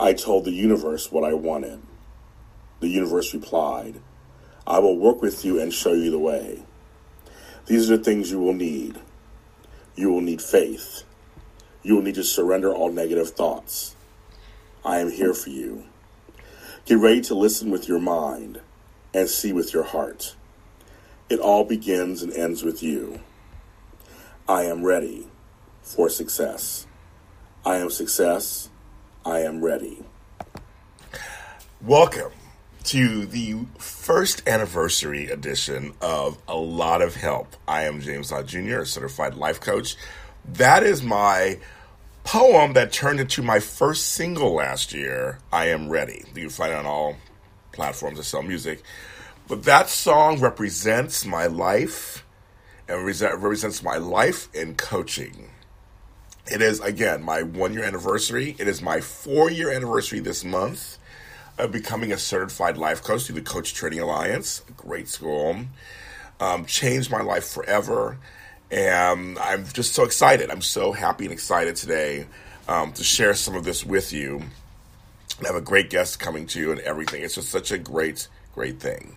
I told the universe what I wanted. The universe replied, I will work with you and show you the way. These are the things you will need. You will need faith. You will need to surrender all negative thoughts. I am here for you. Get ready to listen with your mind and see with your heart. It all begins and ends with you. I am ready for success. I am success. I am ready. Welcome to the first anniversary edition of A Lot of Help. I am James Lott Jr., a certified life coach. That is my poem that turned into my first single last year, I Am Ready. You can find it on all platforms that sell music. But that song represents my life and represents my life in coaching. It is, again, my one year anniversary. It is my four year anniversary this month of becoming a certified life coach through the Coach Training Alliance, great school. Um, changed my life forever. And I'm just so excited. I'm so happy and excited today um, to share some of this with you. I have a great guest coming to you and everything. It's just such a great, great thing.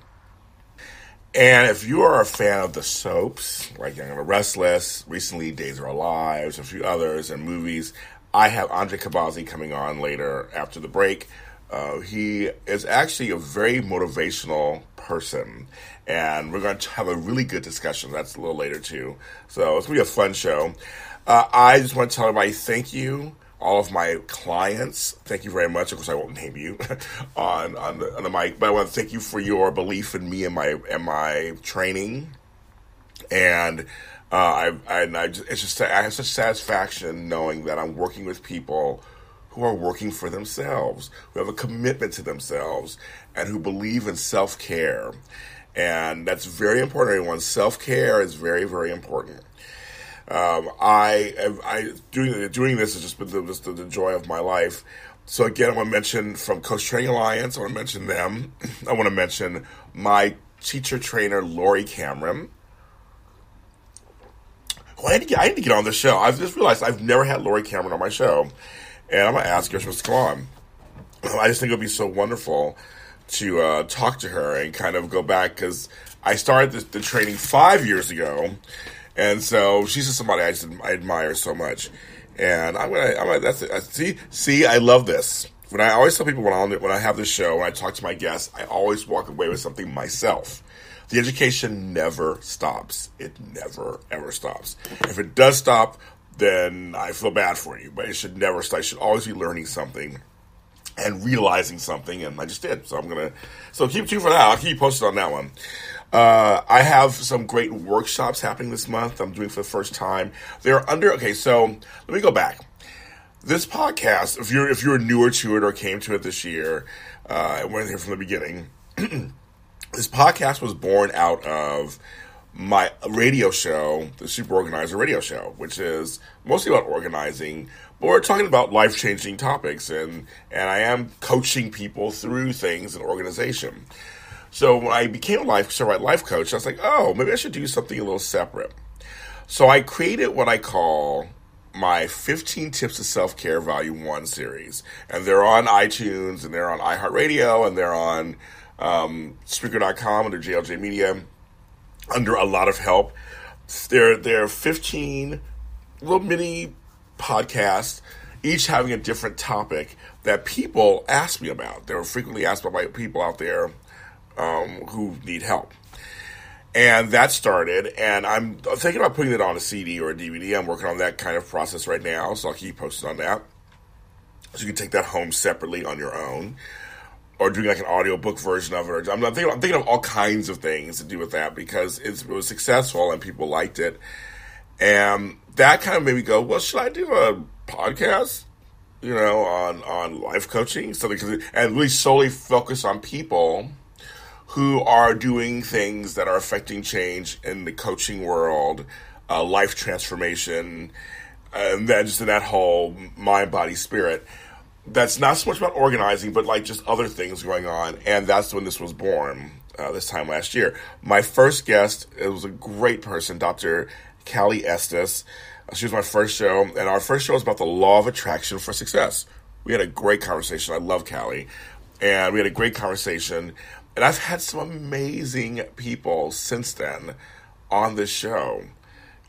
And if you are a fan of the soaps, like Young and Restless, recently Days of Our Lives, a few others, and movies, I have Andre Khabbazi coming on later after the break uh, he is actually a very motivational person, and we're going to have a really good discussion. That's a little later too. So it's going to be a fun show. Uh, I just want to tell everybody thank you, all of my clients. Thank you very much. Of course, I won't name you on on the, on the mic, but I want to thank you for your belief in me and my and my training. And uh, I, I, I just, it's just I have such satisfaction knowing that I'm working with people who are working for themselves, who have a commitment to themselves, and who believe in self care. And that's very important, everyone. Self care is very, very important. Um, I, I doing doing this has just been the, just the joy of my life. So again, I want to mention from Coach Training Alliance. I want to mention them. I want to mention my teacher trainer Lori Cameron. I, need to get, I need to get on the show. I've just realized I've never had Lori Cameron on my show and I'm gonna ask her if to come on. I just think it would be so wonderful to uh, talk to her and kind of go back because I started the, the, training five years ago, and so she's just somebody I just I admire so much. And I'm gonna, I'm gonna that's it. See, see, I love this. When I always tell people when I when I have this show, when I talk to my guests, I always walk away with something myself. The education never stops. It never ever stops. If it does stop, then I feel bad for you. But it should never stop. You should always be learning something and realizing something, and I just did. So I'm gonna. So keep tuned for that. I'll keep you posted on that one. Uh, I have some great workshops happening this month. I'm doing for the first time. They're under. Okay, so let me go back. This podcast, if you're if you're newer to it or came to it this year, uh, and went here from the beginning, this podcast was born out of my radio show, the Super Organizer Radio Show, which is mostly about organizing, but we're talking about life changing topics, and and I am coaching people through things in organization. So when I became a life certified life coach, I was like, oh, maybe I should do something a little separate. So I created what I call my 15 Tips to Self Care Volume 1 series. And they're on iTunes, and they're on iHeartRadio, and they're on um, Spreaker.com under JLJ Media under a lot of help. There are 15 little mini podcasts each having a different topic that people ask me about. They're frequently asked by people out there um, who need help. And that started, and I'm thinking about putting it on a CD or a DVD. I'm working on that kind of process right now, so I'll keep posting on that. So you can take that home separately on your own, or doing like an audiobook version of it. I'm, thinking, I'm thinking of all kinds of things to do with that because it was successful and people liked it. And that kind of made me go, well, should I do a podcast? You know, on on life coaching, something, and really solely focus on people who are doing things that are affecting change in the coaching world, uh, life transformation, and then just in that whole mind, body, spirit. That's not so much about organizing, but like just other things going on. And that's when this was born uh, this time last year. My first guest, it was a great person, Dr. Callie Estes. She was my first show, and our first show was about the law of attraction for success. We had a great conversation. I love Callie. And we had a great conversation and I've had some amazing people since then on this show.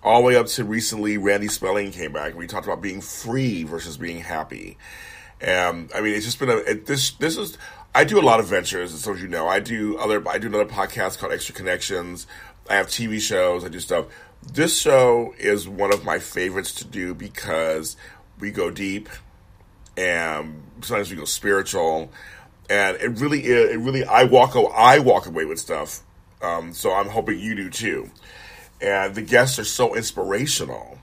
All the way up to recently, Randy Spelling came back we talked about being free versus being happy. And I mean, it's just been a it, this. This is I do a lot of ventures, as some of you know. I do other. I do another podcast called Extra Connections. I have TV shows. I do stuff. This show is one of my favorites to do because we go deep, and sometimes we go spiritual and it really is. It really, I walk, I walk away with stuff. Um, so I'm hoping you do too. And the guests are so inspirational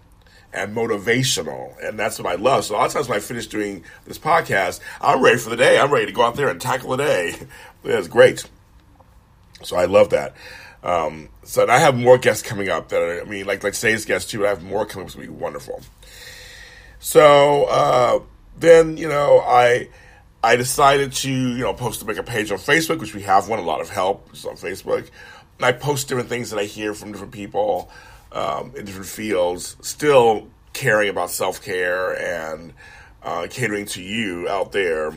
and motivational, and that's what I love. So a lot of times when I finish doing this podcast, I'm ready for the day. I'm ready to go out there and tackle the day. it's great. So I love that. Um, so I have more guests coming up that are, I mean, like like today's guest too. But I have more coming up. It's gonna be wonderful. So uh, then you know I I decided to, you know, post to make a page on Facebook, which we have one, a lot of help it's on Facebook. And I post different things that I hear from different people um, in different fields, still caring about self care and uh, catering to you out there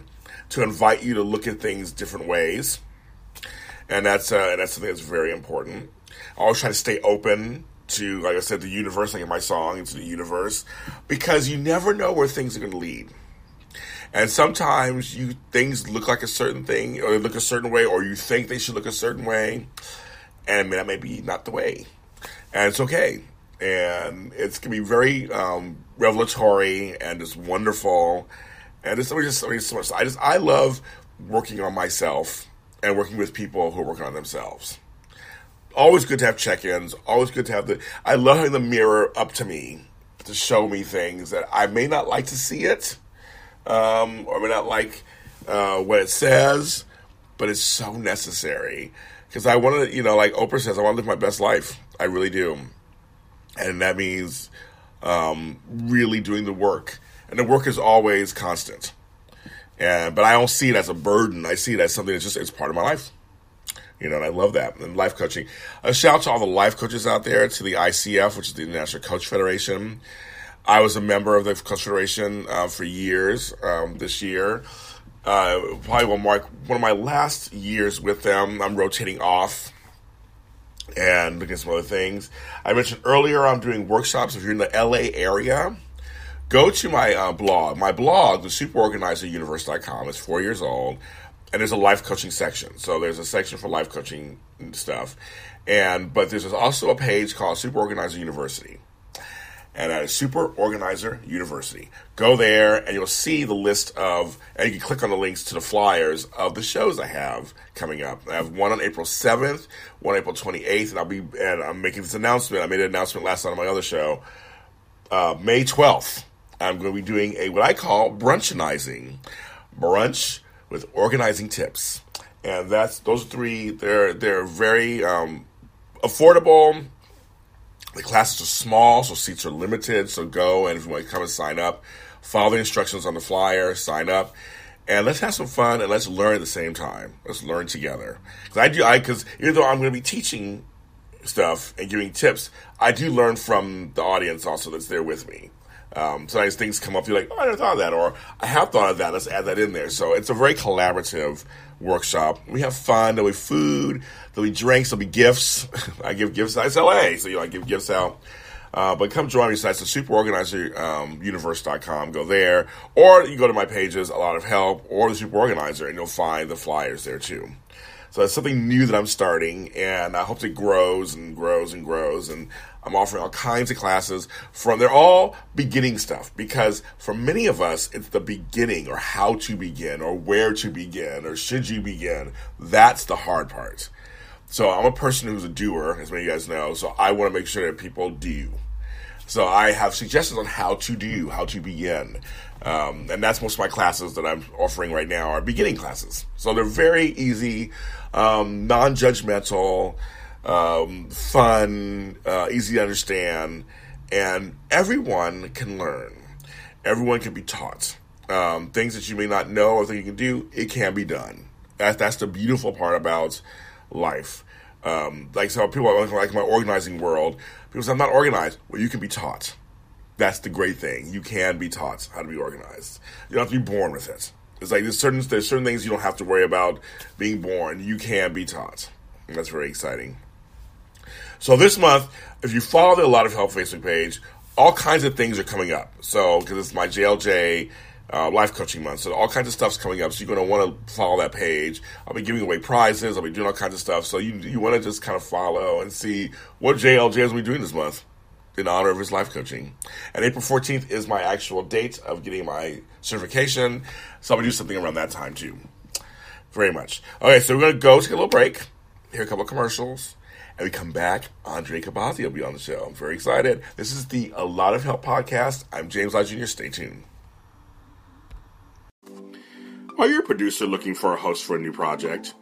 to invite you to look at things different ways. And that's uh, that's something that's very important. I always try to stay open to, like I said, the universe, like in my song, into the universe, because you never know where things are going to lead. And sometimes you things look like a certain thing, or they look a certain way, or you think they should look a certain way, and that may be not the way, and it's okay. And it's gonna be very um, revelatory and just wonderful, and it's just, just so much. I just I love working on myself and working with people who are working on themselves. Always good to have check-ins. Always good to have the. I love having the mirror up to me to show me things that I may not like to see it um, or may not like uh, what it says, but it's so necessary because I want to, you know, like Oprah says, I want to live my best life. I really do, and that means um, really doing the work, and the work is always constant. And but I don't see it as a burden. I see it as something that's just it's part of my life. You know, and I love that. And life coaching. A shout out to all the life coaches out there, to the ICF, which is the International Coach Federation. I was a member of the Federation uh, for years. Um, this year, uh, probably one, more, one of my last years with them. I'm rotating off and looking at some other things. I mentioned earlier I'm doing workshops. If you're in the LA area, go to my uh, blog. My blog, the superorganizeruniverse.com, is four years old, and there's a life coaching section. So there's a section for life coaching and stuff, and but there's also a page called Super Organizer University and at a Super Organizer University. Go there and you'll see the list of, and you can click on the links to the flyers of the shows I have coming up. I have one on April 7th, one April 28th, and I'll be, and I'm making this announcement. I made an announcement last night on my other show. Uh, May 12th, I'm going to be doing a, what I call brunchinizing. Brunch with organizing tips. And that's, those three, they're, they're very, um, affordable the classes are small, so seats are limited. So go and if you want to come and sign up, follow the instructions on the flyer, sign up, and let's have some fun and let's learn at the same time. Let's learn together. Because I do, I because even though I'm going to be teaching stuff and giving tips, I do learn from the audience also that's there with me. Um, sometimes things come up, you're like, oh, I never thought of that, or I have thought of that. Let's add that in there. So it's a very collaborative workshop. We have fun. There'll be food. There'll be drinks. There'll be gifts. I give gifts. It's LA, so you know I give gifts out. Uh, but come join me. So that's the superorganizeruniverse.com. Um, go there. Or you go to my pages, A Lot of Help, or the Super Organizer, and you'll find the flyers there too. So it's something new that I'm starting, and I hope it grows and grows and grows. And I'm offering all kinds of classes from, they're all beginning stuff because for many of us, it's the beginning or how to begin or where to begin or should you begin. That's the hard part. So I'm a person who's a doer, as many of you guys know. So I want to make sure that people do. So I have suggestions on how to do, how to begin. Um, and that's most of my classes that I'm offering right now are beginning classes. So they're very easy um, non-judgmental, um, fun, uh, easy to understand, and everyone can learn. Everyone can be taught. Um, things that you may not know or think you can do, it can be done. That, that's the beautiful part about life. Um, like so, people are like my organizing world. People say I'm not organized. Well, you can be taught. That's the great thing. You can be taught how to be organized. You don't have to be born with it. It's like there's certain there's certain things you don't have to worry about being born. You can be taught. And that's very exciting. So this month, if you follow the A Lot of Help Facebook page, all kinds of things are coming up. So because it's my JLJ uh, life coaching month, so all kinds of stuff's coming up. So you're going to want to follow that page. I'll be giving away prizes. I'll be doing all kinds of stuff. So you you want to just kind of follow and see what JLJ is we doing this month in honor of his life coaching. And April 14th is my actual date of getting my certification. So I'm going to do something around that time too. Very much. Okay, so we're going to go take a little break, hear a couple of commercials, and we come back. Andre Khabbazi will be on the show. I'm very excited. This is the A Lot of Help podcast. I'm James Lott Jr. Stay tuned. Are you a producer looking for a host for a new project?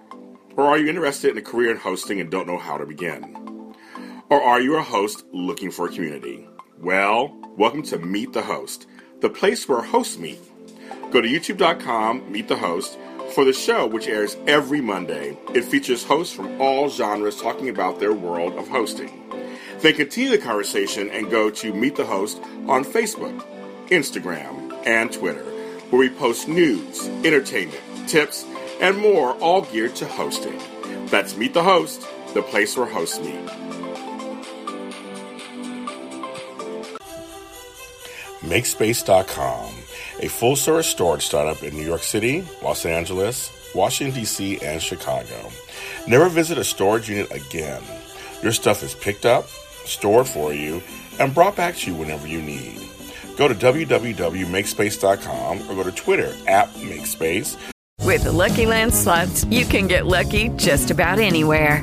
Or are you interested in a career in hosting and don't know how to begin? Or are you a host looking for a community? Well, welcome to Meet the Host, the place where hosts meet. Go to youtube.com, meet the host, for the show, which airs every Monday. It features hosts from all genres talking about their world of hosting. They continue the conversation and go to Meet the Host on Facebook, Instagram, and Twitter, where we post news, entertainment, tips, and more, all geared to hosting. That's Meet the Host, the place where hosts meet. MakeSpace.com, a full service storage startup in New York City, Los Angeles, Washington, D.C., and Chicago. Never visit a storage unit again. Your stuff is picked up, stored for you, and brought back to you whenever you need. Go to www.makespace.com or go to Twitter at Makespace. With the Lucky Land slots, you can get lucky just about anywhere.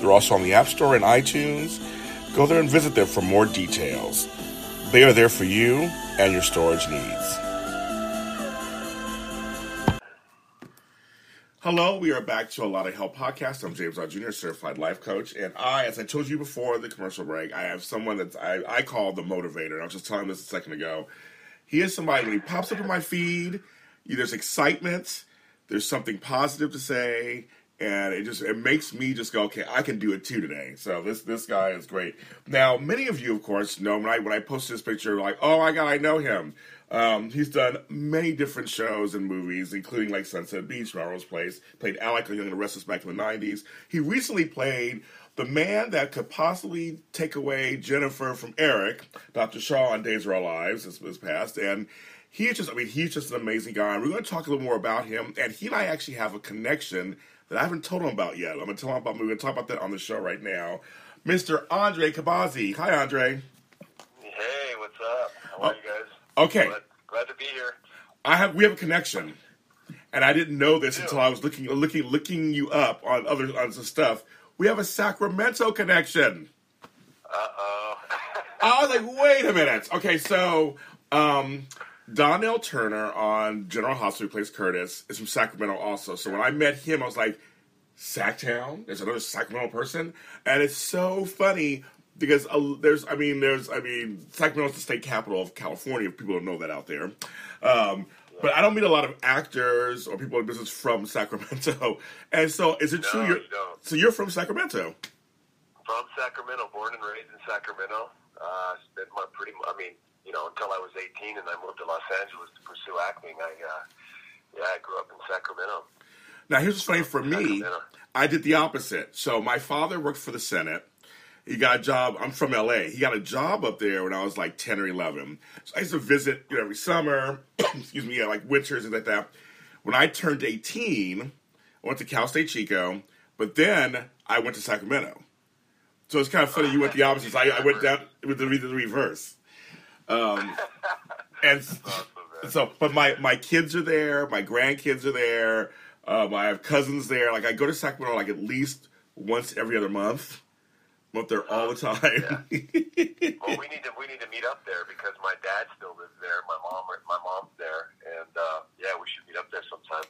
they're also on the App Store and iTunes. Go there and visit them for more details. They are there for you and your storage needs. Hello, we are back to a lot of help podcast. I'm James Lott Jr., certified life coach, and I, as I told you before the commercial break, I have someone that I, I call the motivator. I was just telling this a second ago. He is somebody when he pops up in my feed, there's excitement, there's something positive to say, and it just it makes me just go okay i can do it too today. So this this guy is great. Now many of you of course know when i when i posted this picture like oh my god i know him. Um, he's done many different shows and movies including like sunset beach melrose place played alec young and the restless back in the 90s he recently played the man that could possibly take away jennifer from eric dr shaw on days of our lives this was past and he's just i mean he's just an amazing guy. And we're going to talk a little more about him and he and i actually have a connection that I haven't told him about yet. I'm gonna tell him about. We're gonna talk about that on the show right now. Mr. Andre Khabbazi. Hi, Andre. Hey, what's up? How are oh, you guys? Okay. Glad, glad, to be here. I have. We have a connection, and I didn't know this until I was looking, looking, looking you up on other on some stuff. We have a Sacramento connection. Uh oh. I was like, wait a minute. Okay, so um, Donnell Turner on General Hospital, who plays Curtis, is from Sacramento also. So when I met him, I was like, Sacktown? There's another Sacramento person? And it's so funny. because uh, there's, I mean, there's, I mean, Sacramento's the state capital of California. If people don't know that out there, um, but I don't meet a lot of actors or people in business from Sacramento. And so, is it No, true? You're, you don't. so you're from Sacramento. From Sacramento, born and raised in Sacramento. Uh, spent my pretty, I mean, you know, until I was 18, and I moved to Los Angeles to pursue acting. I, uh, yeah, I grew up in Sacramento. Now, here's what's funny for me. I did the opposite. So my father worked for the Senate. He got a job. I'm from LA. He got a job up there when I was like 10 or 11. So I used to visit you know, every summer. excuse me, yeah, like winters and like that. When I turned 18, I went to Cal State Chico, but then I went to Sacramento. So it's kind of funny. You went the opposite. I, I went down with the, the reverse. Um, and so, but my my kids are there. My grandkids are there. Um, I have cousins there. Like I go to Sacramento like at least once every other month. I'm up there all the time. Well, we need to we need to meet up there because my dad still lives there. My mom my mom's there, and uh, yeah, we should meet up there sometime.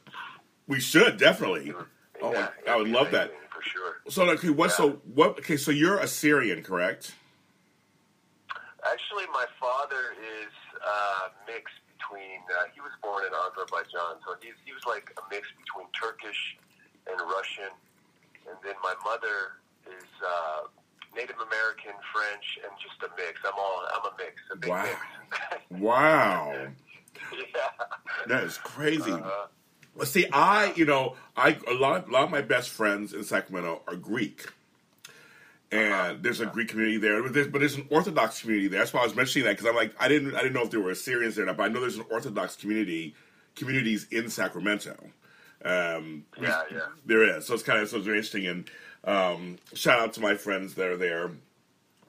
we should definitely. Oh, yeah, I would love that. for sure. So okay, what? So what? Okay, so you're Assyrian, correct? Actually, my father is uh, mixed between. Uh, he was born in Azerbaijan, so he's, he was like a mix between Turkish and Russian. And then my mother is uh, Native American, French, and just a mix. I'm all. I'm a mix. A big Wow. mix. Wow, yeah. that is crazy. Well, see, I, you know, I a lot, a lot of my best friends in Sacramento are Greek, and there's a Greek community there, but there's, but there's an Orthodox community there. That's why I was mentioning that because I'm like, I didn't, I didn't know if there were Assyrians there, but I know there's an Orthodox community, communities in Sacramento. Um, Yeah, yeah. there is. So it's kind of so it's very interesting. And um, shout out to my friends that are there.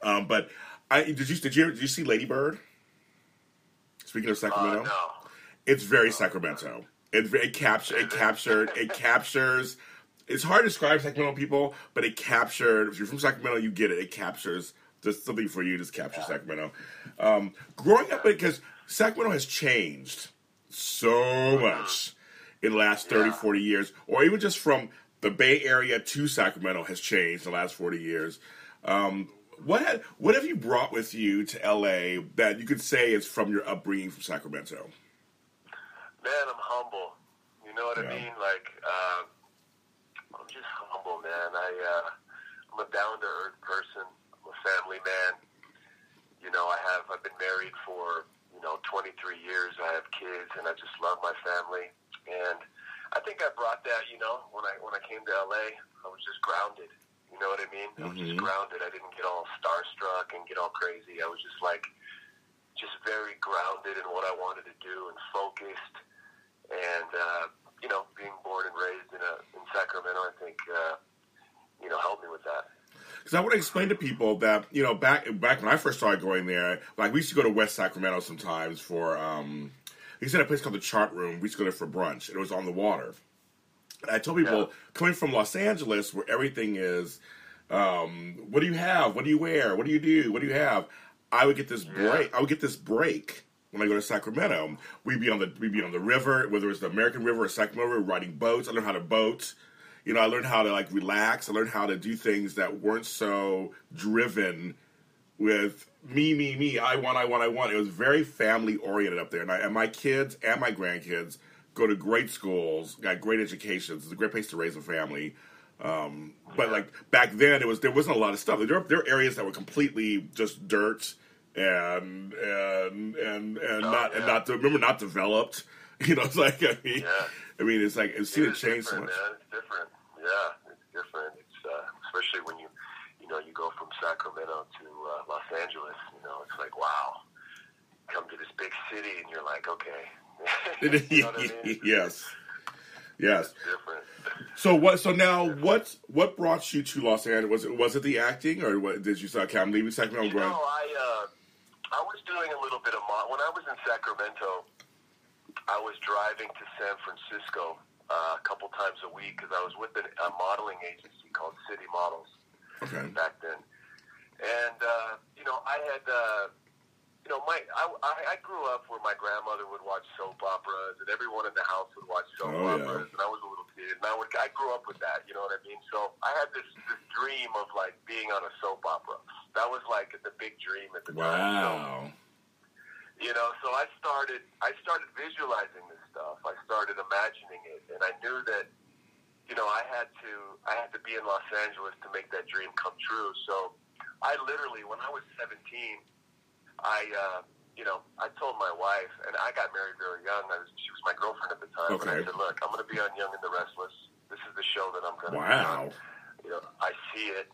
Um, but I did you did you did you see Lady Bird? Speaking of Uh, Sacramento, no. it's very Sacramento. It, it captured. It captured. It captures. It's hard to describe Sacramento people, but it captured. If you're from Sacramento, you get it. It captures just something for you. Just captures Sacramento. Um, growing up, because Sacramento has changed so much in the last 30, Yeah. 40 years, or even just from the Bay Area to Sacramento has changed in the last 40 years. Um, what had, what have you brought with you to LA that you could say is from your upbringing from Sacramento? Man, I'm humble. You know what Yeah. I mean? Like, uh, I'm just humble, man. I, uh, I'm a down to earth person. I'm a family man. You know, I have, I've been married for, you know, 23 years. I have kids and I just love my family. And I think I brought that, you know, when I, when I came to LA, I was just grounded. You know what I mean? I was just Mhm. grounded. I didn't get all starstruck and get all crazy. I was just like, just very grounded in what I wanted to do and focused and uh, you know, being born and raised in a in Sacramento, I think uh, you know help me with that. Because I want to explain to people that you know back back when I first started going there, like we used to go to West Sacramento sometimes for um, to have a place called the Chart Room. We used to go there for brunch. and It was on the water. And I told people Yeah. coming from Los Angeles, where everything is, um, what do you have? What do you wear? What do you do? What do you have? I would get this break. I would get this break when I go to Sacramento. We'd be on the we'd be on the river, whether it's the American River or Sacramento River, riding boats. I learned how to boat. You know, I learned how to like relax. I learned how to do things that weren't so driven with me, me, me. I want, I want, I want. It was very family oriented up there, and, I, and my kids and my grandkids go to great schools, got great educations. It's a great place to raise a family. Um, but like back then, it was there wasn't a lot of stuff. There, were, there were areas that were completely just dirt and and and and Oh, not and yeah. not remember not developed. You know, it's like I mean, Yeah. I mean, it's like it's seen it It's change so much. man. It's different. Yeah, it's different. It's uh, especially when you you know you go from Sacramento to uh, Los Angeles. You know, it's like wow. Come to this big city, and you're like, okay. you know I mean? yes, yes. So what? So now, what? What brought you to Los Angeles? Was it was it the acting, or what, did you say, "Okay, I'm leaving Sacramento, You know, I uh, I was doing a little bit of mo- when I was in Sacramento. I was driving to San Francisco uh, a couple times a week because I was with an, a modeling agency called City Models Okay. back then. And uh, you know, I had uh, you know my I, I I grew up where my grandmother would watch soap operas and everyone in the house would watch soap Oh, yeah. operas, and I was a little kid, and I would I grew up with that. You know what I mean? So I had this this dream of like being on a soap opera. that was like the big dream at the time. So, Wow. you know, so I started I started visualizing this stuff. I started imagining it, and I knew that you know I had to I had to be in Los Angeles to make that dream come true. So I literally, when I was 17, I uh, you know I told my wife, and I got married very young. I was, she was my girlfriend at the time, and I said, look, I'm going to be on Young and the Restless. This is the show that I'm going to be Wow. on. You know, I see it,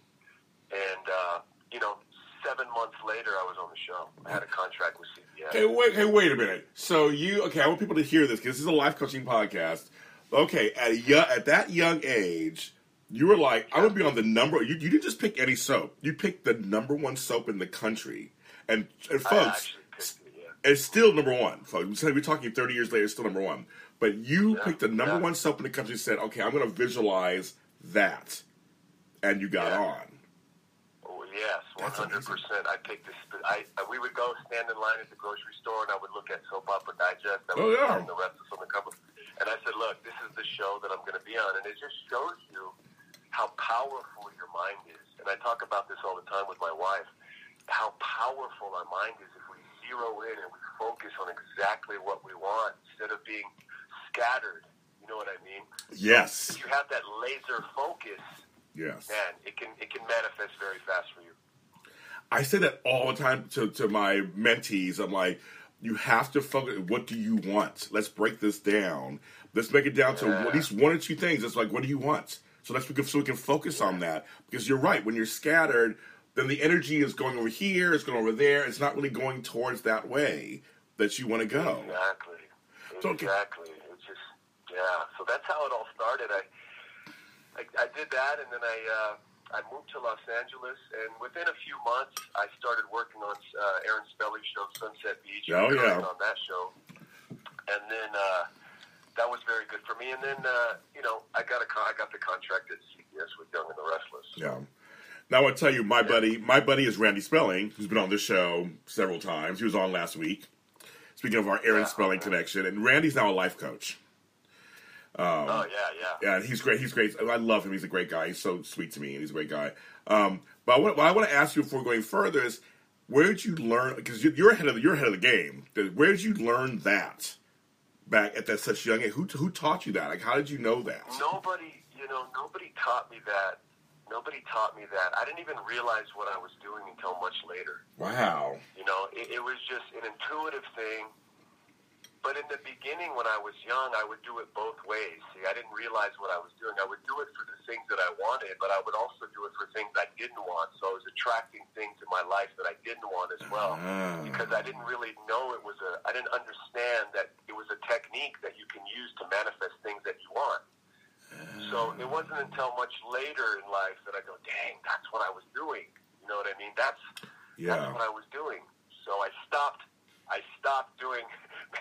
and uh, you know, seven months later, I was on the show. I had a contract with CBS. Okay, wait, hey, wait a minute. So you, okay, I want people to hear this because this is a life coaching podcast. Okay, at a at that young age, you were like, I would be on the number. You, you didn't just pick any soap. You picked the number one soap in the country, and, and folks, it. Yeah. it's still number one. Folks, we're talking thirty years later, it's still number one. But you Yeah, picked the number yeah. one soap in the country. and Said, okay, I'm going to visualize that, and you got Yeah. on. Yes, hundred percent. I picked this. I, we would go stand in line at the grocery store, and I would look at Soap Opera Digest. I Oh, yeah. the rest on the cover, and I said, "Look, this is the show that I'm going to be on," and it just shows you how powerful your mind is. And I talk about this all the time with my wife. How powerful our mind is if we zero in and we focus on exactly what we want instead of being scattered. You know what I mean? Yes, If you have that laser focus, yes. man, it can it can manifest very fast for you. I say that all the time to, to my mentees. I'm like, you have to focus. What do you want? Let's break this down. Let's make it down to at least one or two things. It's like, what do you want? So let's so we can focus on that. Because you're right. When you're scattered, then the energy is going over here. It's going over there. It's not really going towards that way that you want to go. Exactly. So, okay. Exactly. It's just yeah. So that's how it all started. I I, I did that, and then I uh, I moved to Los Angeles, and within a few months, I started working on uh, Aaron Spelling show, Sunset Beach. Oh, yeah. On that show, and then uh, that was very good for me. And then uh, you know I got a con- I got the contract at CBS with Young and the Restless. Yeah. Now I tell you, my buddy, my buddy is Randy Spelling, who's been on this show several times. He was on last week. Speaking of our Aaron Yeah. Spelling connection, and Randy's now a life coach. Oh yeah, yeah. Yeah, he's great. He's great. I love him. He's a great guy. He's so sweet to me, and he's a great guy. Um, but what, what I want to ask you before going further is, where did you learn? Because you, you're ahead of the, you're ahead of the game. Where did you learn that back at that such young age? Who who taught you that? Like, how did you know that? Nobody, you know, nobody taught me that. Nobody taught me that. I didn't even realize what I was doing until much later. Wow. You know, it, it was just an intuitive thing. But in the beginning, when I was young, I would do it both ways. See, I didn't realize what I was doing. I would do it for the things that I wanted, but I would also do it for things I didn't want. So I was attracting things in my life that I didn't want as well, Ah. because I didn't really know it was a. I didn't understand that it was a technique that you can use to manifest things that you want. So it wasn't until much later in life that I go, dang, that's what I was doing. You know what I mean? That's Yeah. that's what I was doing. So I stopped. I stopped doing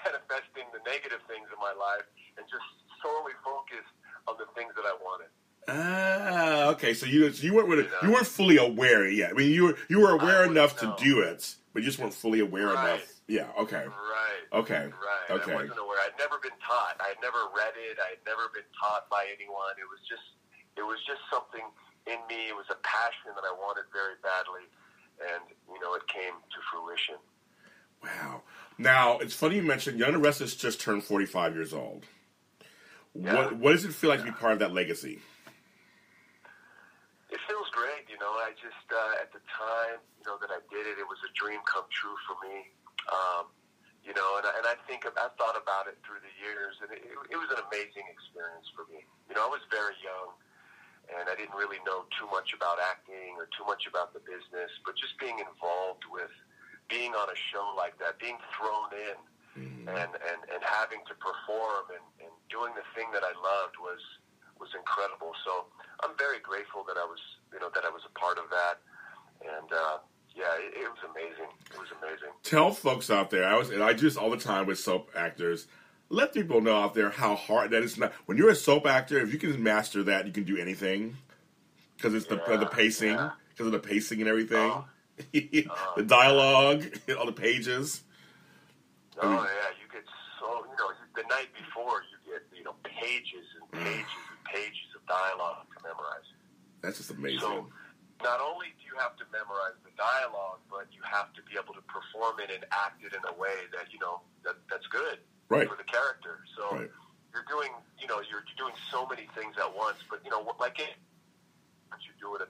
manifesting the negative things in my life and just solely focused on the things that I wanted. Ah, okay. So you so you weren't really, You know? you weren't fully aware yet. I mean, you were you were aware enough to do it, but you just weren't fully aware Right. enough. Yeah. Okay. Right. Okay. Right. Okay. I wasn't aware. I'd never been taught. I had never read it. I had never been taught by anyone. It was just. It was just something in me. It was a passion that I wanted very badly, and you know, it came to fruition. Wow. Now it's funny you mentioned Young and Restless just turned forty five years old. Yeah. What what does it feel like to be part of that legacy? It feels great, you know. I just uh, at the time, you know, that I did it, it was a dream come true for me. Um, you know, and I, and I think I've thought about it through the years, and it, it was an amazing experience for me. You know, I was very young, and I didn't really know too much about acting or too much about the business, but just being involved with being on a show like that, being thrown in, and, and and having to perform and, and doing the thing that I loved was was incredible. So I'm very grateful that I was, you know, that I was a part of that. And uh, yeah, it, it was amazing. It was amazing. Tell folks out there. I was and I do this all the time with soap actors. Let people know out there how hard that is. Not when you're a soap actor, if you can master that, you can do anything because it's the Yeah, the pacing, yeah. because of the pacing and everything, Oh. Um, the dialogue, all the pages. Oh yeah, you get so you know the night before you get you know pages and mm. pages and pages of dialogue to memorize. That's just amazing. So not only do you have to memorize the dialogue, but you have to be able to perform it and act it in a way that you know that that's good Right. for the character. So Right. you're doing, you know, you're doing so many things at once. But you know, like it, what you do it.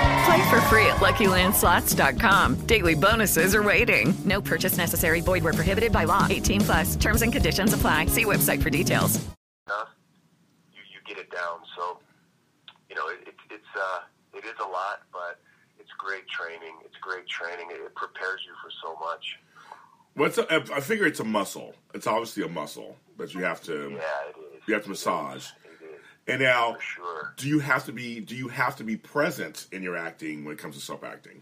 Play for free at LuckyLandSlots.com. Daily bonuses are waiting. No purchase necessary. Void where prohibited by law. 18 plus. Terms and conditions apply. See website for details. enough, you you get it down. So, you know, it, it, it's uh, it is a lot, but it's great training. It's great training. It, it prepares you for so much. What's a, I figure it's a muscle. It's obviously a muscle that you have to Yeah, it is. you have to massage. And now, sure. do you have to be do you have to be present in your acting when it comes to self acting?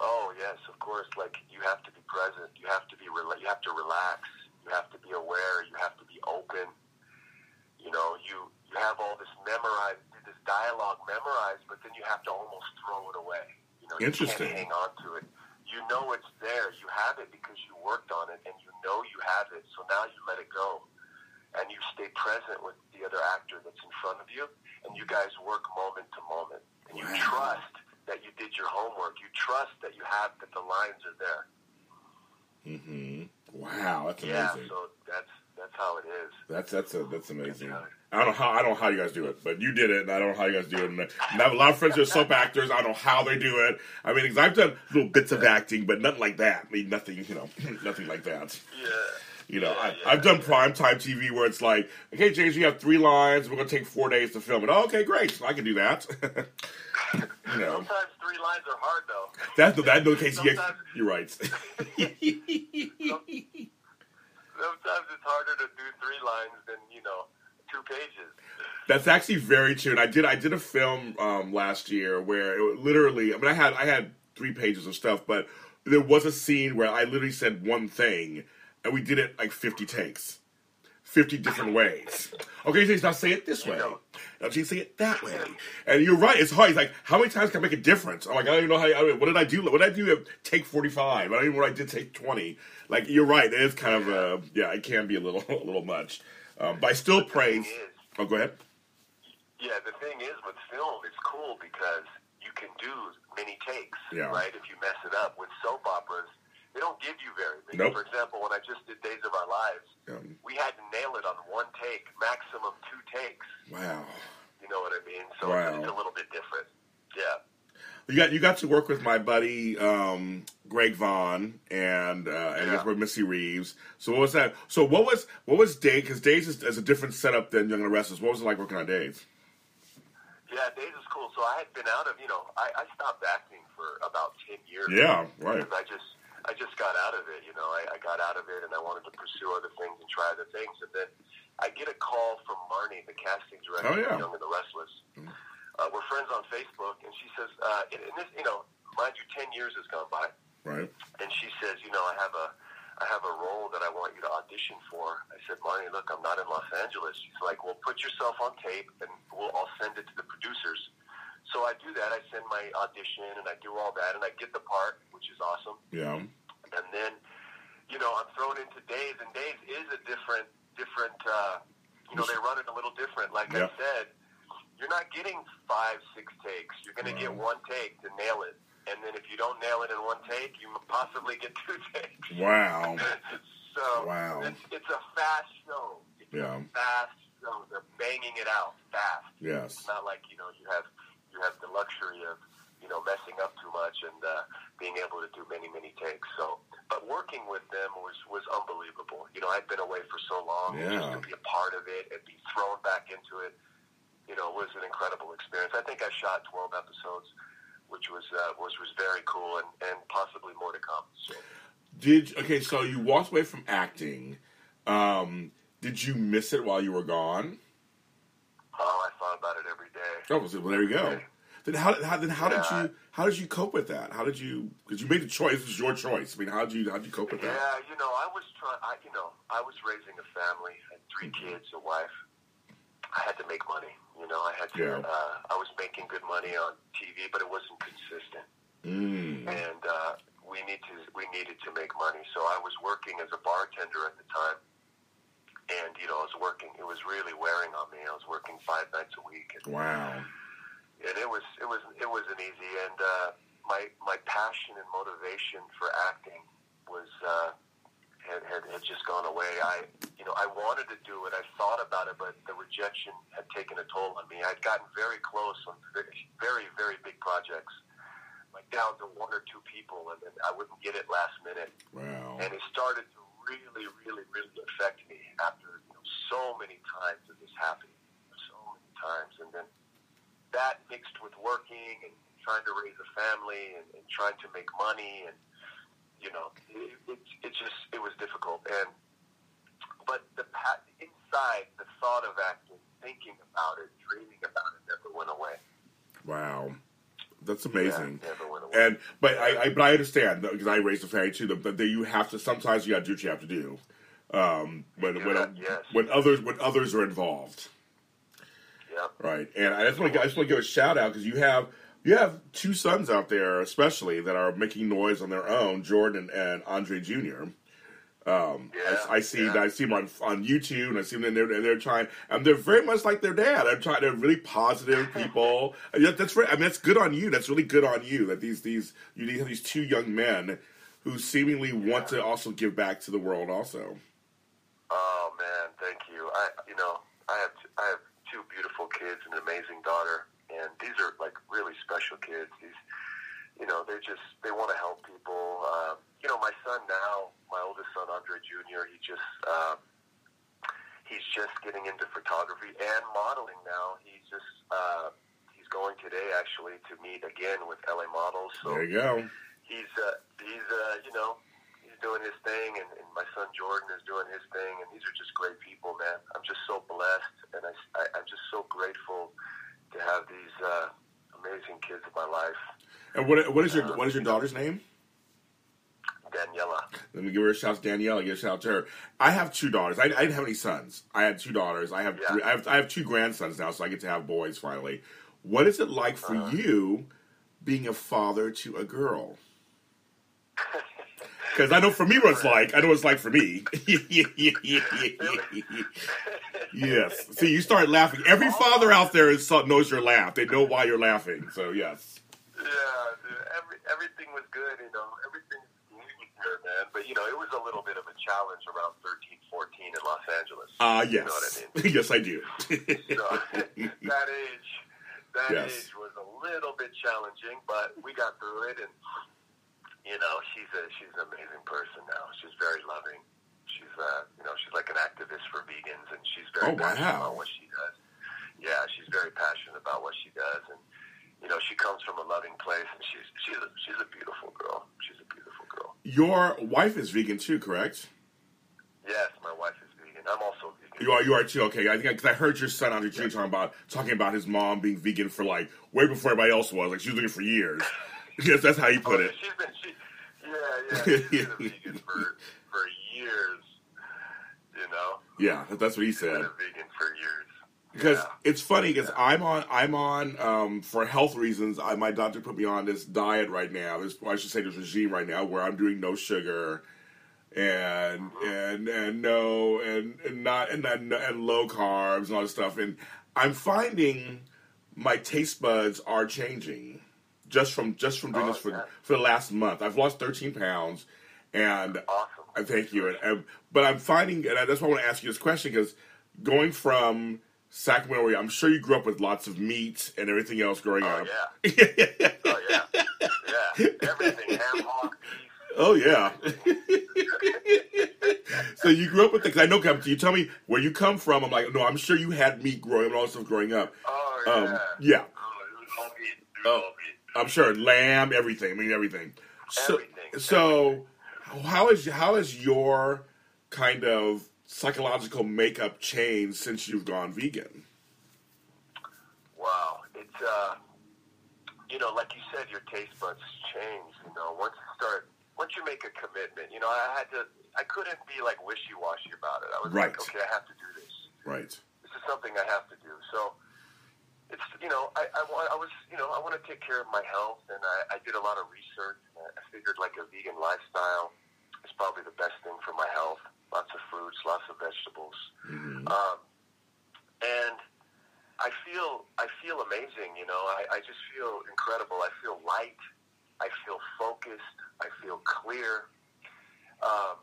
Oh yes, of course. Like you have to be present. You have to be. Rela- you have to relax. You have to be aware. You have to be open. You know, you you have all this memorized, this dialogue memorized, but then you have to almost throw it away. You know, Interesting. You can't hang on to it. You know it's there. You have it because you worked on it, and you know you have it. So now you let it go, and you stay present with the other actor that's in front of you, and you guys work moment to moment, and you trust that you did your homework. You trust that you have that the lines are there. Hmm. Wow, that's amazing. Yeah, so that's that's how it is. That's that's a, that's amazing. I don't know how I don't know how you guys do it, but you did it, and I don't know how you guys do it. And I have a lot of friends who are soap actors. I don't know how they do it. I mean, because I've done little bits of acting, but nothing like that. I mean, nothing, you know, nothing like that. Yeah. You know, Yeah, I, yeah, I've done primetime TV where it's like, okay, James, you have three lines. We're going to take four days to film it. Oh, okay, great. I can do that. you know, Sometimes three lines are hard though. that's the that no case. Yeah, Sometimes- you're right. Sometimes it's harder to do three lines than you know two pages. That's actually very true. And I did I did a film um, last year where it literally I mean I had I had three pages of stuff, but there was a scene where I literally said one thing and we did it like fifty takes. Fifty different ways. Okay, James, now say it this way. Now James, say it that way. And you're right, it's hard. It's like, how many times can I make a difference? I'm like, I don't even know how I mean, what did I do? What did I do at take forty five? I don't even know what I did take twenty. Like you're right, it is kind of uh yeah, it can be a little a little much. Um, but I still praise Oh go ahead. Yeah, the thing is with film, it's cool because you can do many takes, Yeah. right? If you mess it up with soap operas, they don't give you very many. Nope. For example, when I just did Days of Our Lives, Um, we had to nail it on one take, maximum two takes. wow. You know what I mean? So Wow. it's a little bit different. Yeah. You got you got to work with my buddy um, Greg Vaughn and uh, and Yeah. with Missy Reeves. So what was that? So what was what was Days? Because Days is, is a different setup than Young and the Restless. What was it like working on Days? Yeah, Days is cool. So I had been out of, you know, I, I stopped acting for about 10 years. Yeah, right. Because I just, I just got out of it, you know, I, I got out of it and I wanted to pursue other things and try other things. And then I get a call from Marnie, the casting director Oh, yeah. of Young and the Restless. Uh, we're friends on Facebook and she says, uh, and, and this, you know, mind you, 10 years has gone by. Right. And she says, you know, I have a, I have a role that I want you to audition for. I said, Marnie, look, I'm not in Los Angeles. She's like, well, put yourself on tape, and we'll, I'll send it to the producers. So I do that. I send my audition, and I do all that, and I get the part, which is awesome. Yeah. And then, you know, I'm thrown into Days, and Days is a different, different. Uh, you know, they run it a little different. Like Yeah. I said, you're not getting five, six takes. You're going to get one take to nail it. And then if you don't nail it in one take, you possibly get two takes. Wow. so Wow. it's, it's a fast show. It's Yeah. fast show. They're banging it out fast. Yes. It's not like you know you have you have the luxury of you know messing up too much and uh, being able to do many many takes. So, but working with them was was unbelievable. You know, I'd been away for so long, and just to be a part of it and be thrown back into it, you know, was an incredible experience. I think I shot 12 episodes, which was uh, was was very cool, and and possibly more to come. So. Did okay? So you walked away from acting. Um, did you miss it while you were gone? Oh, I thought about it every day. Oh, well, there you go. Then how, how then how did you how did you cope with that? How did you because you made the choice? It was your choice. I mean, how did you how did you cope with that? Yeah, you know, I was trying. I, you know, I was raising a family, I had three Mm-hmm. kids, a wife. I had to make money. You know, I had to. Yeah. Uh, I was making good money on TV, but it wasn't consistent. Mm. and uh, we need to we needed to make money. So I was working as a bartender at the time, and you know I was working. It was really wearing on me. I was working five nights a week, and, Wow. and it was it was it wasn't easy. And uh, my my passion and motivation for acting was uh, had, had had just gone away. I you know I wanted to do it. I thought about it, but the rejection had taken a toll on me. I'd gotten very close on very very, very big projects like down to one or two people, and then I wouldn't get it last minute. Wow. And it started to really, really, really affect me after you know, so many times of this happening, so many times, and then that mixed with working and trying to raise a family and, and trying to make money, and you know, it, it, it just it was difficult. And but the inside, the thought of acting, thinking about it, dreaming about it, never went away. Wow. That's amazing. Yeah, never went away. And but I, I but I understand because I raised a family too. That that you have to sometimes you got to do what you have to do. Um, when when yes. when others when others are involved, Yeah. right? And I just want to I just want to give a shout out because you have you have two sons out there, especially that are making noise on their own, Jordan and Andre Jr. Um, I, I see I see them on on YouTube and I see them and they're, and they're trying and they're very much like their dad. They're trying. They're really positive people. And that's right. I mean, that's good on you. That's really good on you that these these you have these two young men who seemingly want to also give back to the world. Also, Oh man, thank you. I, you know, I have t- I have two beautiful kids and an amazing daughter, and these are like really special kids. These, you know, they just they want to help people. Uh, you know, my son now, my oldest son Andre Jr. He just um, he's just getting into photography and modeling now. He's just uh, he's going today actually to meet again with LA models. So there you go. he's uh, he's uh, you know he's doing his thing, and, and my son Jordan is doing his thing, and these are just great people, man. I'm just so blessed, and I, I I'm just so grateful to have these uh, amazing kids in my life. And what what is your what is your daughter's name? Daniela. Let me give her a shout to Danielle. Give a shout to her. I have two daughters. I, I didn't have any sons. I had two daughters. I have three, I have I have two grandsons now, so I get to have boys finally. What is it like for uh-huh. you being a father to a girl? Because I know for me what it's like. I know what it's like for me. yes. See, you start laughing. Every oh. father out there is, knows your laugh. They know why you're laughing. So yes. Yeah, dude, every, everything was good, you know. Everything was good, man. But you know, it was a little bit of a challenge around 13, 14 in Los Angeles. Ah, You yes. know what I mean? yes, I do. So, that age, that Yes. age was a little bit challenging, but we got through it, and you know, she's a she's an amazing person now. She's very loving. She's uh, you know, she's like an activist for vegans, and she's very Oh, passionate wow. about what she does. Yeah, she's very passionate about what she does, and you know, she comes from a loving place, and she's she's a, she's a beautiful girl. She's a beautiful girl. Your wife is vegan too, correct? Yes, my wife is vegan. I'm also vegan. You are, you are too. Okay, I think because I heard your son Andre Jr. talking about talking about his mom being vegan for like way before everybody else was. Like she was vegan for years. yes, that's how you put Oh, it. She's been she, yeah, yeah, she's been a vegan for for years. You know, Yeah, that's what he she's been said. a vegan for years. Because it's funny because I'm on I'm on um, for health reasons. I, my doctor put me on this diet right now. This I should say this regime right now where I'm doing no sugar and and and no and, and not and, and and low carbs and all this stuff. And I'm finding my taste buds are changing just from just from doing this for for the last month. I've lost 13 pounds, and I thank you. And, and but I'm finding, and that's why I want to ask you this question because going from Sacramento, I'm sure you grew up with lots of meat and everything else growing up. Oh yeah, yeah, everything ham hock. Oh yeah. so you grew up with the. Cause I know. Can you tell me where you come from? I'm like, no, I'm sure you had meat growing up and all stuff growing up. Oh yeah. Um, yeah. Oh, oh, I'm sure lamb, everything. I mean everything. So, everything. so how is how is your kind of psychological makeup changed since you've gone vegan? Wow, it's uh, you know, like you said, your taste buds change. You know, once you start, once you make a commitment, you know, I had to, I couldn't be like wishy washy about it. I was right. like, okay, I have to do this. Right. This is something I have to do. So it's you know, I I, I was you know, I want to take care of my health, and I, I did a lot of research. I figured like a vegan lifestyle is probably the best thing for my health. Lots of fruits, lots of vegetables, mm-hmm. um, and I feel I feel amazing. You know, I, I just feel incredible. I feel light. I feel focused. I feel clear. Um,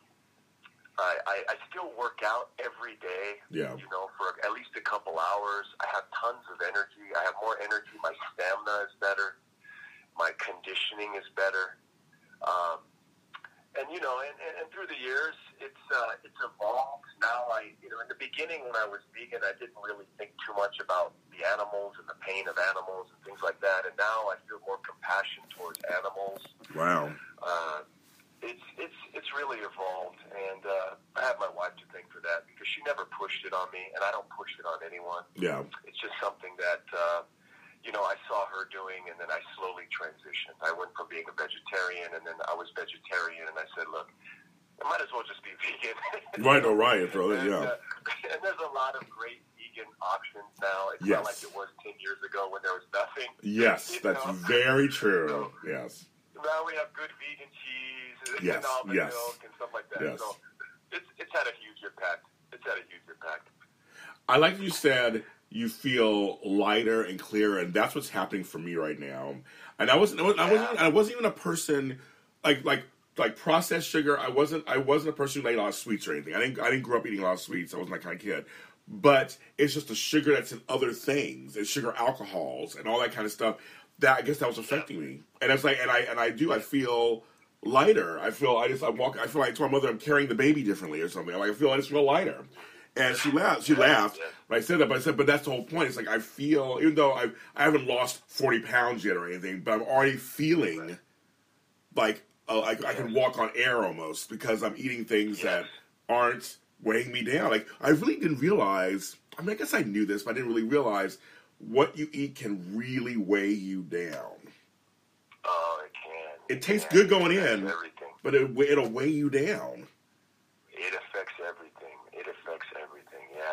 I, I, I still work out every day. Yeah. You know, for at least a couple hours. I have tons of energy. I have more energy. My stamina is better. My conditioning is better. Um, and you know, and, and, and through the years, it's uh, it's evolved. Now, I you know, in the beginning when I was vegan, I didn't really think too much about the animals and the pain of animals and things like that. And now I feel more compassion towards animals. Wow. Uh, it's it's it's really evolved, and uh, I have my wife to thank for that because she never pushed it on me, and I don't push it on anyone. Yeah. It's just something that. Uh, you know, I saw her doing, and then I slowly transitioned. I went from being a vegetarian, and then I was vegetarian, and I said, look, I might as well just be vegan. right, or right, it, and, yeah. Uh, and there's a lot of great vegan options now. It's Yes. not like it was 10 years ago when there was nothing. Yes, that's know? very true. yes. Now we have good vegan cheese Yes, and almond yes. milk and stuff like that. Yes. So it's, it's had a huge impact. It's had a huge impact. I like you said you feel lighter and clearer, and that's what's happening for me right now. And I wasn't, I wasn't, I wasn't, I wasn't even a person like like like processed sugar. I wasn't, I wasn't a person who ate a lot of sweets or anything. I didn't, I didn't grow up eating a lot of sweets. I wasn't that kind of kid. But it's just the sugar that's in other things, and sugar alcohols, and all that kind of stuff. That I guess that was affecting me. And it's like, and I and I do, I feel lighter. I feel, I just, I walk, I feel like to my mother, I'm carrying the baby differently or something. Like I feel, I just feel lighter. And she laughed. She laughed when I said that. But I said, but that's the whole point. It's like I feel, even though I I haven't lost forty pounds yet or anything, but I'm already feeling like uh, I, I can walk on air almost because I'm eating things that aren't weighing me down. Like I really didn't realize. I mean, I guess I knew this, but I didn't really realize what you eat can really weigh you down. Oh, it can. It tastes can. good going in, Everything. but it, it'll weigh you down. It affects everything. It affects everything. Yeah.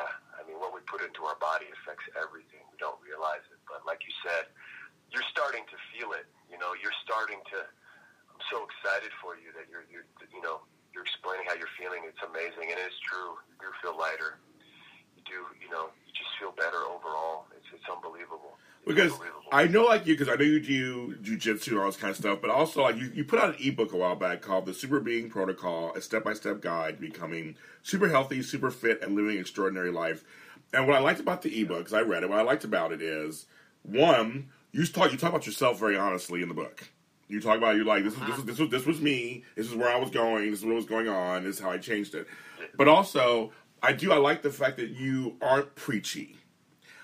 I mean, what we put into our body affects everything. We don't realize it, but like you said, you're starting to feel it. You know, you're starting to. I'm so excited for you that you're, you're, you know, you're explaining how you're feeling. It's amazing, and it's true. You do feel lighter. You do, you know, you just feel better overall. It's, it's unbelievable. Because I know, like you, because I know you do jujitsu and all this kind of stuff, but also like you, you put out an ebook a while back called "The Super Being Protocol: A Step-by-Step Guide to Becoming Super Healthy, Super Fit, and Living an Extraordinary Life." And what I liked about the ebook, because I read it, what I liked about it is one, you talk you talk about yourself very honestly in the book. You talk about you like this is this is this was this was me. This is where I was going. This is what was going on. This is how I changed it. But also, I do I like the fact that you aren't preachy.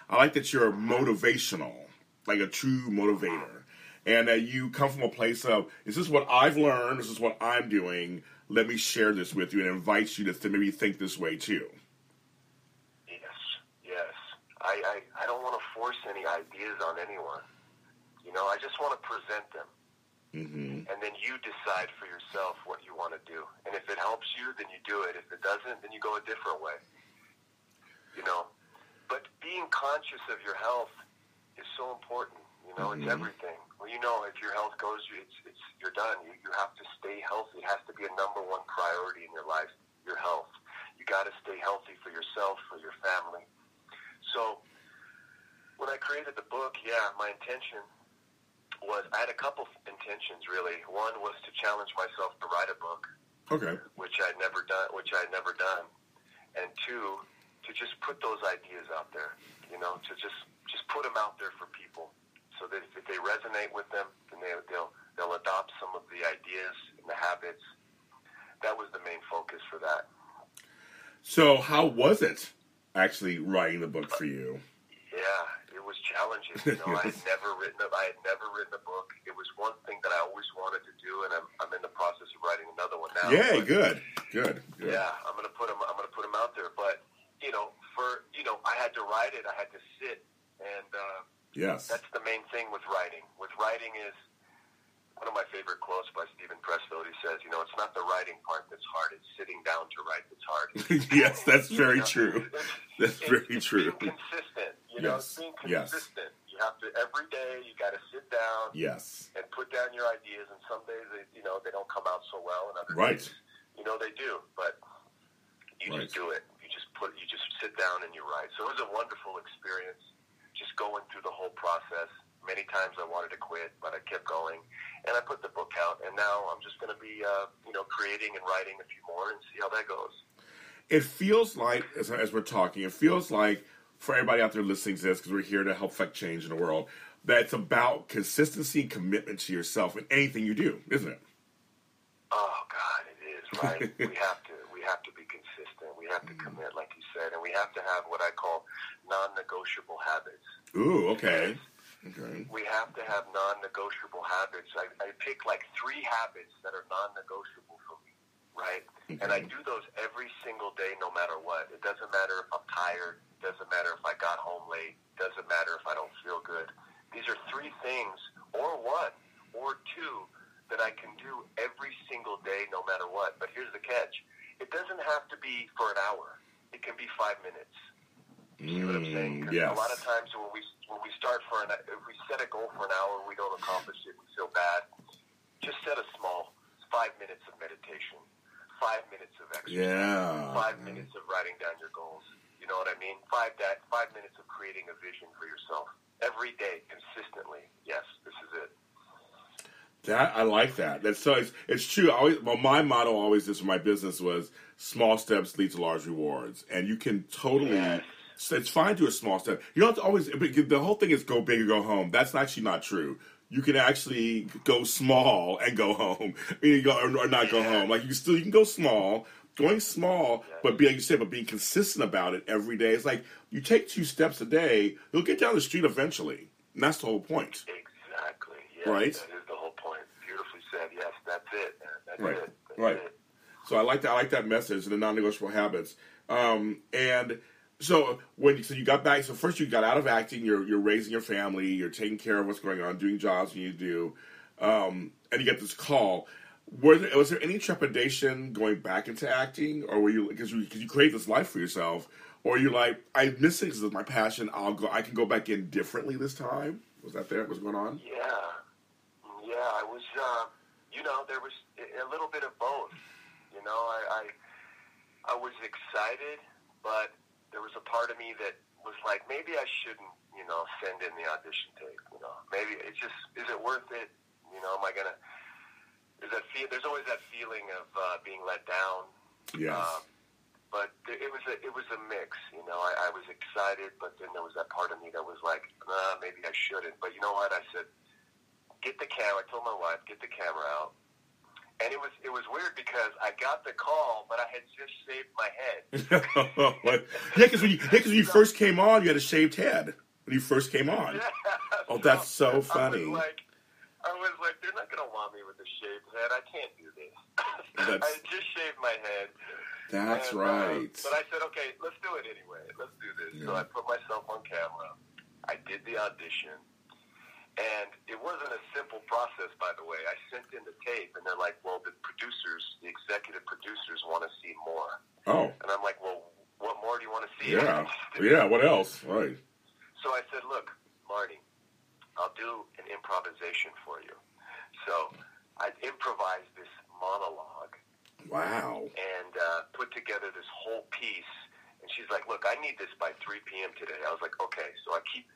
I like that you're motivational, like a true motivator, and that you come from a place of this is what I've learned. This is what I'm doing. Let me share this with you, and invite you to th- maybe think this way too. I, I, I don't want to force any ideas on anyone. You know, I just want to present them. Mm-hmm. And then you decide for yourself what you want to do. And if it helps you, then you do it. If it doesn't, then you go a different way. You know? But being conscious of your health is so important. You know, it's Mhm. everything. Well, you know, if your health goes, it's, it's, you're done. You, you have to stay healthy. It has to be a number one priority in your life, your health. You got to stay healthy for yourself, for your family. So when I created the book, yeah, my intention was I had a couple intentions really. One was to challenge myself to write a book, Okay. which I'd never done, which I had never done, and two, to just put those ideas out there. You know, to just just put them out there for people, so that if they resonate with them, then they, they'll they'll adopt some of the ideas and the habits. That was the main focus for that. So, how was it actually writing the book for you? Yeah, it was challenging. You know, I had never written a, I had never written a book. It was one thing that I always wanted to do, and I'm, I'm in the process of writing another one now. But, good, good, good. Yeah, I'm gonna put them. I'm gonna put them out there. But you know, for you know, I had to write it. I had to sit, and uh, Yes. that's the main thing with writing. With writing is one of my favorite quotes by Steven Pressfield. He says, "You know, it's not the writing part that's hard; it's sitting down to write that's hard." yes, that's very You know, true. That's it's- very it's true. Being consistent, you know, Yes, it's being yes. consistent. You have to every day. You got to sit down Yes. and put down your ideas. And some days, they, you know, they don't come out so well, and other Right. days, you know, they do. But you Right. just do it. You just put. You just sit down and you write. So it was a wonderful experience, just going through the whole process. Many times I wanted to quit, but I kept going, and I put the book out. And now I'm just going to be, uh, you know, creating and writing a few more and see how that goes. It feels like, as, as we're talking, it feels like for everybody out there listening to this, because we're here to help affect change in the world, that it's about consistency and commitment to yourself in anything you do, isn't it? Oh God, it is right. we have to we have to be consistent. We have to commit, like you said, and we have to have what I call non-negotiable habits. Ooh, okay. Okay. We have to have non-negotiable habits. I, I pick like three habits that are non-negotiable for me, right? And I do those every single day, no matter what. It doesn't matter if I'm tired. Doesn't matter if I got home late. Doesn't matter if I don't feel good. These are three things, or one, or two, that I can do every single day, no matter what. But here's the catch: it doesn't have to be for an hour. It can be five minutes. You see what I'm saying? Mm, yes. A lot of times when we when we start for an if we set a goal for an hour, we don't accomplish it. We feel bad. Just set a small five minutes of meditation, five minutes of exercise, Yeah. five minutes of writing down your goals. You know what I mean? Five that five minutes of creating a vision for yourself every day, consistently. Yes, this is it. That I like that. That's so it's, it's true. I always, well, my motto always is for my business was small steps lead to large rewards, and you can totally. So it's fine to do a small step. You don't have to always. The whole thing is go big or go home. That's actually not true. You can actually go small and go home, you go, or, not go home. Like you can still you can go small, going small, but being like you said, but being consistent about it every day. It's like you take two steps a day, you'll get down the street eventually. And that's the whole point. Exactly. Yes, Right. That is the whole point. Beautifully said. Yes, that's it. That's Right. it. That's Right. it. So I like that. I like that message, in the non-negotiable habits. Um, and so when so you got back, so first you got out of acting. You're you're raising your family. You're taking care of what's going on, doing jobs you need to do, um, and you get this call. Were there, was there any trepidation going back into acting, or were you because you because you create this life for yourself, or you're like I miss it my passion. I'll go. I can go back in differently this time. Was that there? What's going on? Yeah, yeah. I was, uh, you know, there was a little bit of both. You know, I, I, I was excited, but there was a part of me that was like, maybe I shouldn't, you know, send in the audition tape. You know, maybe it's just, is it worth it? You know, am I gonna? There's that feel. There's always that feeling of uh, being let down. Yes. Um, but it was a it was a mix, you know. I, I was excited, but then there was that part of me that was like, nah, maybe I shouldn't. But you know what? I said, get the camera. I told my wife, get the camera out. And it was it was weird because I got the call, but I had just shaved my head. Yeah, because when you yeah, when you first came on, you had a shaved head when you first came on. Oh, that's so funny. I was like, I was like, they're not gonna want me with a shaved head. I can't do this. I just shaved my head. That's And, uh, right. but I said, okay, let's do it anyway. Let's do this. So I put myself on camera. I did the audition. And it wasn't a simple process, by the way. I sent in the tape, and they're like, well, the producers, the executive producers want to see more. Oh, And I'm like, well, what more do you want to see? yeah, yeah. What else? Right. So I said, look, Marty, I'll do an improvisation for you. So I improvised this monologue Wow. and uh, put together this whole piece. And she's like, "Look, I need this by 3 p.m. today." I was like, "Okay." So I keep,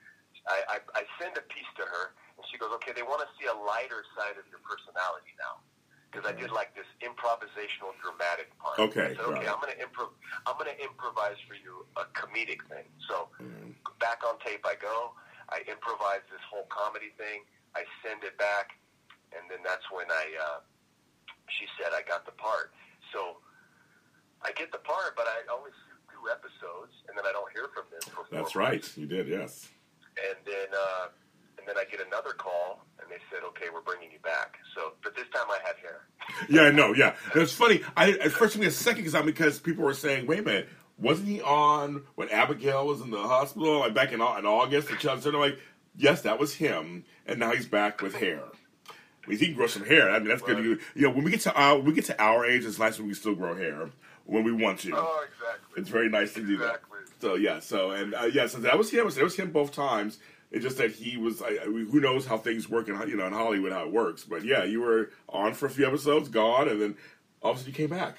I, I, I send a piece to her, and she goes, "Okay, they want to see a lighter side of your personality now." Because I did like this improvisational dramatic part. Okay, I said, okay. I'm gonna improv. I'm gonna improvise for you a comedic thing. So back on tape I go. I improvise this whole comedy thing. I send it back, and then that's when I. Uh, she said I got the part. So I get the part, but I always That's right. You did, yes. And then, uh, and then I get another call, and they said, "Okay, we're bringing you back." So, but this time I had hair. Yeah, no, yeah. It's funny. I at first took me a second because because people were saying, "Wait a minute, wasn't he on when Abigail was in the hospital like back in, in August?" And Chubb said, "I'm like, yes, that was him, and now he's back with hair." I mean, he can grow some hair. I mean, that's good. You, you know, when we get to our we get to our age, it's nice when we still grow hair when we want to. Oh, exactly. It's very nice to do that. So yeah, so and uh, yeah, so that was him. That was him both times. It's just that he was. I, I, who knows how things work in you know in Hollywood how it works. But yeah, you were on for a few episodes, gone, and then obviously you came back.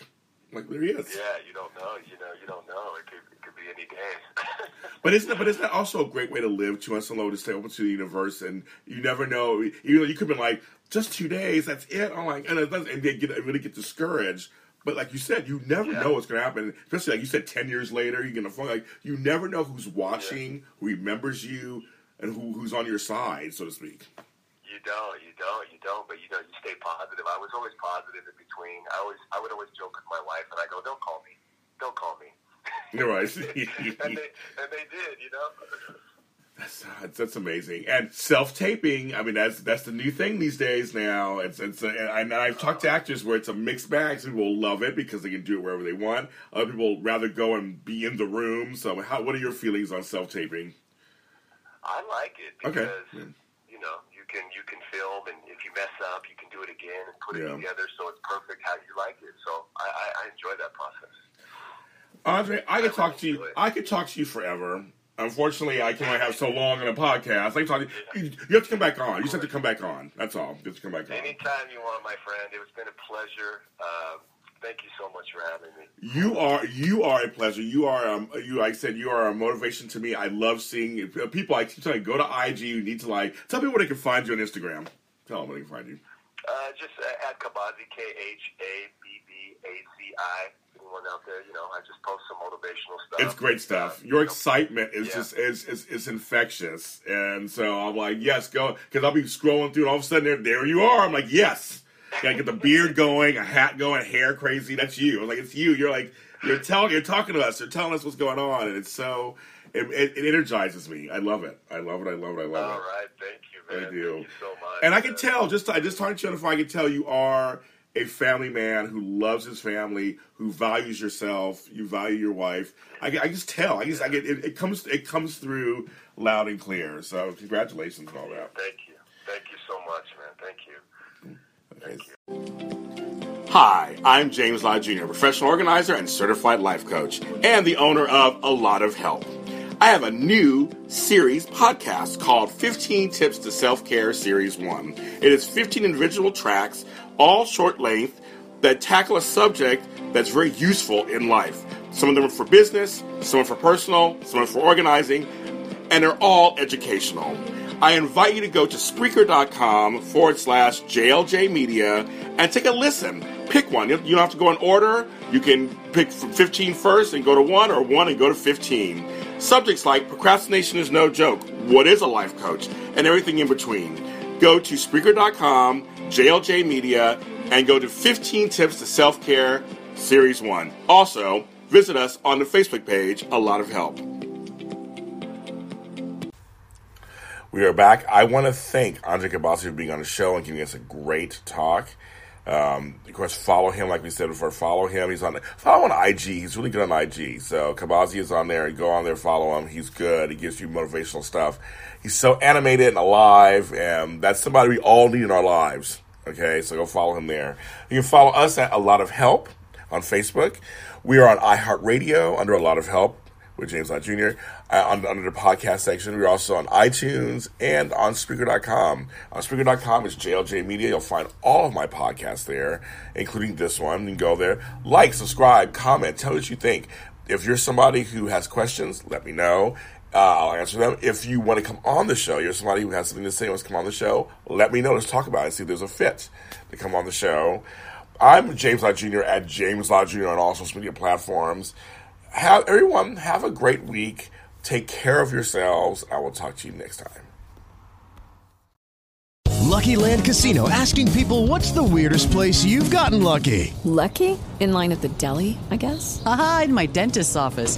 Like there he is. Yeah, you don't know. You know, you don't know. It could, it could be any day. But isn't that, but isn't that also a great way to live? Two months low to stay open to the universe, and you never know. You know, you could be like just two days. That's it. I'm like, and, it and they get really get discouraged. But like you said, you never know what's going to happen. Especially like you said, ten years later, you're gonna phone. Like you never know who's watching, who remembers you, and who who's on your side, so to speak. You don't, you don't, you don't. But you know, you stay positive. I was always positive in between. I always, I would always joke with my wife, and I go, "Don't call me, don't call me." You're right. and they, and they did, you know. That's, that's amazing. And self taping, I mean, that's that's the new thing these days. Now it's it's. A, and I've talked to uh-huh. actors where it's a mixed bag. Some people love it because they can do it wherever they want. Other people rather go and be in the room. So, how what are your feelings on self taping? I like it Okay. because Yeah. you know you can you can film, and if you mess up, you can do it again and put Yeah. it together so it's perfect how you like it. So I, I, I enjoy that process. Andre, I could talk to you. I could talk to you forever. Unfortunately, I can only have so long on a podcast. I can talk you. Have to come back on. You just have to come back on. That's all. You have to come back on. Anytime you want, my friend. It's been a pleasure. Uh, thank you so much for having me. You are you are a pleasure. You are um, you. Like I said, you are a motivation to me. I love seeing uh, people. I keep telling you, go to IG. You need to like tell people where they can find you on Instagram. Tell them where they can find you. Uh, just uh, at Khabbazi, K H A B B A Z I. Anyone out there, you know, I just stuff. It's great stuff. Your excitement is just is, is is infectious, and so I'm like, yes, go because I'll be scrolling through, and all of a sudden there, there you are. I'm like, yes, gotta get the beard going, a hat going, hair crazy. That's you. I'm like, it's you. You're like, you're telling, you're talking to us, you're telling us what's going on, and it's so it, it, it energizes me. I love it. I love it. I love it. I love All it. All right, thank you, man. I do. Thank you so much. And I can tell just I just talking to you on the phone, I can tell you are a family man who loves his family, who values yourself, you value your wife. I, I just tell. I just I get it, it comes it comes through loud and clear. So congratulations on all that. Thank you. Thank you so much, man. Thank you. Thank you. Hi, I'm James Lott Jr., professional organizer and certified life coach, and the owner of A Lot of Help. I have a new series podcast called 15 Tips to Self Care Series 1. It is 15 individual tracks, all short length, that tackle a subject that's very useful in life. Some of them are for business, some are for personal, some are for organizing, and they're all educational. I invite you to go to Spreaker.com forward slash JLJ Media and take a listen. Pick one. You don't have to go in order. You can pick from 15 first and go to 1 or 1 and go to 15. Subjects like procrastination is no joke, what is a life coach, and everything in between. Go to Spreaker.com, JLJ Media, and go to 15 Tips to Self Care Series 1. Also, visit us on the Facebook page, A Lot of Help. We are back. I want to thank Andre Khabbazi for being on the show and giving us a great talk. Um, of course, follow him, like we said before. Follow him. He's on follow on IG. He's really good on IG. So Khabbazi is on there. Go on there, follow him. He's good. He gives you motivational stuff. He's so animated and alive, and that's somebody we all need in our lives. Okay, so go follow him there. You can follow us at A Lot of Help on Facebook. We are on iHeartRadio under A Lot of Help with James Lott Jr. Uh, under the podcast section. We're also on iTunes and on Spreaker.com. On Spreaker.com is JLJ Media. You'll find all of my podcasts there, including this one. You can go there, like, subscribe, comment, tell what you think. If you're somebody who has questions, let me know. Uh, I'll answer them. If you want to come on the show, you're somebody who has something to say wants to come on the show, let me know. Let's talk about it. See if there's a fit to come on the show. I'm James Lott Jr. at James Lott Jr. on all social media platforms. Have everyone have a great week. Take care of yourselves. I will talk to you next time. Lucky Land Casino asking people what's the weirdest place you've gotten lucky? Lucky? In line at the deli, I guess? Aha, in my dentist's office.